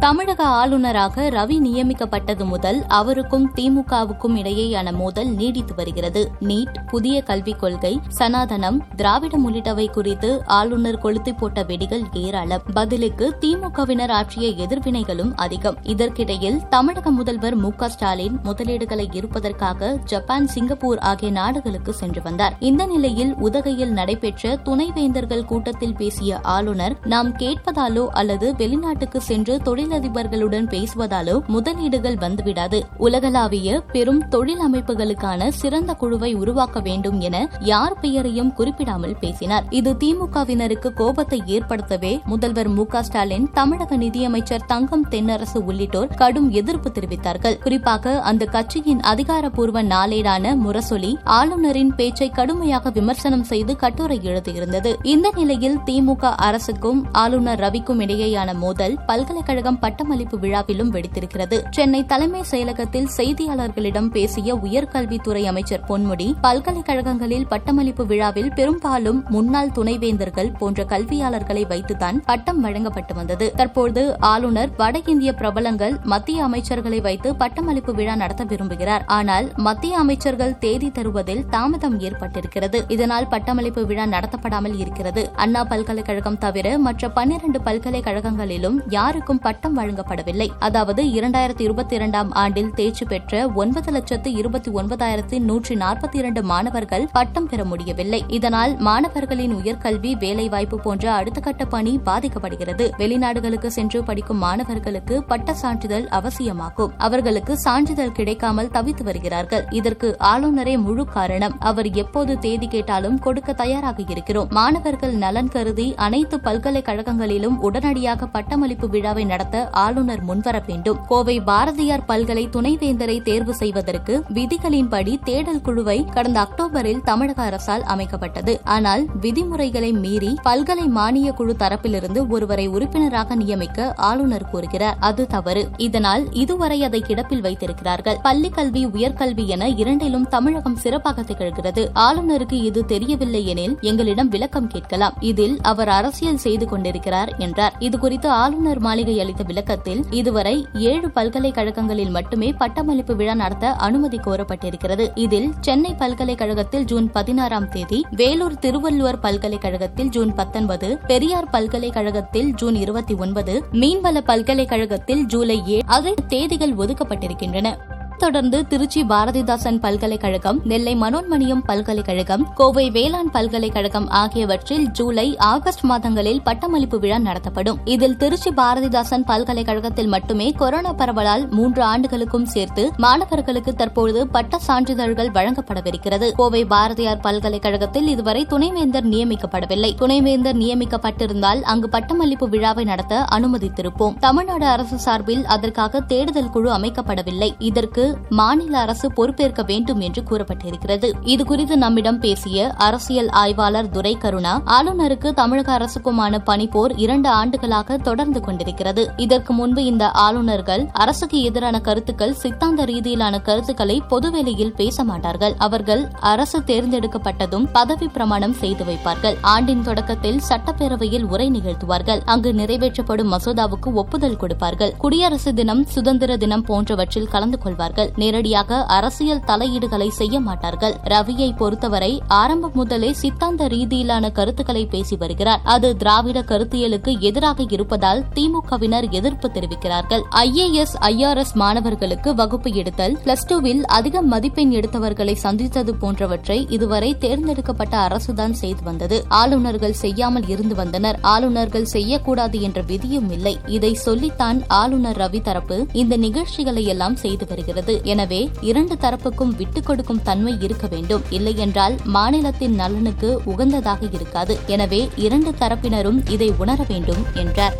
தமிழக ஆளுநராக ரவி நியமிக்கப்பட்டது முதல் அவருக்கும் திமுகவுக்கும் இடையேயான மோதல் நீடித்து வருகிறது. நீட் புதிய கல்விக் கொள்கை சனாதனம் திராவிடம் உள்ளிட்டவை குறித்து ஆளுநர் கொளுத்தி போட்ட வெடிகள் ஏராளம். பதிலுக்கு திமுகவினர் ஆற்றிய எதிர்வினைகளும் அதிகம். இதற்கிடையில் தமிழக முதல்வர் மு ஸ்டாலின் முதலீடுகளை இருப்பதற்காக ஜப்பான் சிங்கப்பூர் ஆகிய நாடுகளுக்கு சென்று வந்தார். இந்த நிலையில் உதகையில் நடைபெற்ற துணைவேந்தர்கள் கூட்டத்தில் பேசிய ஆளுநர் நாம் கேட்பதாலோ அல்லது வெளிநாட்டுக்கு சென்று தொழில் தொழிலதிபர்களுடன் பேசுவதாலோ முதலீடுகள் வந்துவிடாது. உலகளாவிய பெரும் தொழில் அமைப்புகளுக்கான சிறந்த குழுவை உருவாக்க வேண்டும் என யார் பெயரையும் குறிப்பிடாமல் பேசினார். இது திமுகவினருக்கு கோபத்தை ஏற்படுத்தவே முதல்வர் மு ஸ்டாலின் தமிழக நிதியமைச்சர் தங்கம் தென்னரசு உள்ளிட்டோர் கடும் எதிர்ப்பு தெரிவித்தார்கள். குறிப்பாக அந்த கட்சியின் அதிகாரப்பூர்வ நாளேடான முரசொலி ஆளுநரின் பேச்சை கடுமையாக விமர்சனம் செய்து கட்டுரை எழுதியிருந்தது. இந்த நிலையில் திமுக அரசுக்கும் ஆளுநர் ரவிக்கும் இடையேயான மோதல் பல்கலைக்கழகம் பட்டமளிப்பு விழாவிலும் வெடித்திருக்கிறது. சென்னை தலைமை செயலகத்தில் செய்தியாளர்களிடம் பேசிய உயர்கல்வித்துறை அமைச்சர் பொன்முடி பல்கலைக்கழகங்களில் பட்டமளிப்பு விழாவில் பெரும்பாலும் முன்னாள் துணைவேந்தர்கள் போன்ற கல்வியாளர்களை வைத்துதான் பட்டம் வழங்கப்பட்டு வந்தது. தற்போது ஆளுநர் வட இந்திய பிரபலங்கள் மத்திய அமைச்சர்களை வைத்து பட்டமளிப்பு விழா நடத்த விரும்புகிறார். ஆனால் மத்திய அமைச்சர்கள் தேதி தருவதில் தாமதம் ஏற்பட்டிருக்கிறது. இதனால் பட்டமளிப்பு விழா நடத்தப்படாமல் இருக்கிறது. அண்ணா பல்கலைக்கழகம் தவிர மற்ற பன்னிரண்டு பல்கலைக்கழகங்களிலும் யாருக்கும் பட்டம் வழங்கப்படவில்லை. அதாவது இரண்டாயிரத்தி இருபத்தி இரண்டாம் ஆண்டில் தேர்ச்சி பெற்ற ஒன்பது லட்சத்து இருபத்தி ஒன்பதாயிரத்தி நூற்றி நாற்பத்தி இரண்டு மாணவர்கள் பட்டம் பெற முடியவில்லை. இதனால் மாணவர்களின் உயர்கல்வி வேலைவாய்ப்பு போன்ற அடுத்த கட்ட பணி பாதிக்கப்படுகிறது. வெளிநாடுகளுக்கு சென்று படிக்கும் மாணவர்களுக்கு பட்ட சான்றிதழ் அவசியமாகும். அவர்களுக்கு சான்றிதழ் கிடைக்காமல் தவித்து வருகிறார்கள். இதற்கு ஆளுநரே முழு காரணம். அவர் எப்போது தேதி கேட்டாலும் கொடுக்க தயாராக இருக்கிறோம். மாணவர்கள் நலன் கருதி அனைத்து பல்கலைக்கழகங்களிலும் உடனடியாக பட்டமளிப்பு விழாவை நடத்த ஆளுநர் முன்வர வேண்டும் கோவை பாரதியார் பல்கலை துணைவேந்தரை தேர்வு செய்வதற்கு விதிகளின்படி தேடல் குழுவை கடந்த அக்டோபரில் தமிழக அரசால் அமைக்கப்பட்டது. ஆனால் விதிமுறைகளை மீறி பல்கலை மானிய குழு தரப்பிலிருந்து ஒருவரை உறுப்பினராக நியமிக்க ஆளுநர் கூறுகிறார். அது தவறு. இதனால் இதுவரை அதை கிடப்பில் வைத்திருக்கிறார்கள். பள்ளி கல்வி உயர்கல்வி என இரண்டிலும் தமிழகம் சிறப்பாக திகழ்கிறது. ஆளுநருக்கு இது தெரியவில்லை எனில் எங்களிடம் விளக்கம் கேட்கலாம். இதில் அவர் அரசியல் செய்து கொண்டிருக்கிறார் என்றார். இதுகுறித்து ஆளுநர் மாளிகை அளித்த விளக்கத்தில் இதுவரை ஏழு பல்கலைக்கழகங்களில் மட்டுமே பட்டமளிப்பு விழா நடத்த அனுமதி கோரப்பட்டிருக்கிறது. இதில் சென்னை பல்கலைக்கழகத்தில் ஜூன் பதினாறாம் தேதி வேலூர் திருவள்ளுவர் பல்கலைக்கழகத்தில் ஜூன் பத்தொன்பது பெரியார் பல்கலைக்கழகத்தில் ஜூன் இருபத்தி ஒன்பது மீன்வள பல்கலைக்கழகத்தில் ஜூலை ஏழு தேதிகள் ஒதுக்கப்பட்டிருக்கின்றன. தொடர்ந்து திருச்சி பாரதிதாசன் பல்கலைக்கழகம் நெல்லை மனோன்மணியம் பல்கலைக்கழகம் கோவை வேளாண் பல்கலைக்கழகம் ஆகியவற்றில் ஜூலை ஆகஸ்ட் மாதங்களில் பட்டமளிப்பு விழா நடத்தப்படும். இதில் திருச்சி பாரதிதாசன் பல்கலைக்கழகத்தில் மட்டுமே கொரோனா பரவலால் மூன்று ஆண்டுகளுக்கும் சேர்த்து மாணவர்களுக்கு தற்போது பட்ட சான்றிதழ்கள் வழங்கப்படவிருக்கிறது. கோவை பாரதியார் பல்கலைக்கழகத்தில் இதுவரை துணைவேந்தர் நியமிக்கப்படவில்லை. துணைவேந்தர் நியமிக்கப்பட்டிருந்தால் அங்கு பட்டமளிப்பு விழாவை நடத்த அனுமதித்திருப்போம். தமிழ்நாடு அரசு சார்பில் அதற்காக தேடுதல் குழு அமைக்கப்படவில்லை. இதற்கு மாநில அரசு பொறுப்பேற்க வேண்டும் என்று கூறப்பட்டிருக்கிறது. இதுகுறித்து நம்மிடம் பேசிய அரசியல் ஆய்வாளர் துரை கருணா ஆளுநருக்கு தமிழக அரசுக்குமான பணிப்போர் இரண்டு ஆண்டுகளாக தொடர்ந்து கொண்டிருக்கிறது. இதற்கு முன்பு இந்த ஆளுநர்கள் அரசுக்கு எதிரான கருத்துக்கள் சித்தாந்த ரீதியிலான கருத்துக்களை பொதுவெளியில் பேச மாட்டார்கள். அவர்கள் அரசு தேர்ந்தெடுக்கப்பட்டதும் பதவி பிரமாணம் செய்து வைப்பார்கள். ஆண்டின் தொடக்கத்தில் சட்டப்பேரவையில் உரை நிகழ்த்துவார்கள். அங்கு நிறைவேற்றப்படும் மசோதாவுக்கு ஒப்புதல் கொடுப்பார்கள். குடியரசு தினம் சுதந்திர தினம் போன்றவற்றில் கலந்து கொள்வார்கள். மாட்டார்கள். நேரடியாக அரசியல் தலையீடுகளை செய்ய மாட்டார்கள். ரவியை பொறுத்தவரை ஆரம்பம் முதலே சித்தாந்த ரீதியிலான கருத்துக்களை பேசி வருகிறார். அது திராவிட கருத்தியலுக்கு எதிராக இருப்பதால் திமுகவினர் எதிர்ப்பு தெரிவிக்கிறார்கள். ஐஏஎஸ் ஐஆர்எஸ் மாணவர்களுக்கு வகுப்பு எடுத்தல் பிளஸ் டூவில் அதிக மதிப்பெண் எடுத்தவர்களை சந்தித்தது போன்றவற்றை இதுவரை தேர்ந்தெடுக்கப்பட்ட அரசுதான் செய்து வந்தது. ஆளுநர்கள் செய்யாமல் இருந்து வந்தனர். ஆளுநர்கள் செய்யக்கூடாது என்ற விதியும் இல்லை. இதை சொல்லித்தான் ஆளுநர் ரவி தரப்பு இந்த நிகழ்ச்சிகளை எல்லாம் செய்து வருகிறது. உள்ளது எனவே இரண்டு தரப்புக்கும் விட்டுக் கொடுக்கும் தன்மை இருக்க வேண்டும். இல்லையென்றால் மாநிலத்தின் நலனுக்கு உகந்ததாக இருக்காது. எனவே இரண்டு தரப்பினரும் இதை உணர வேண்டும் என்றார்.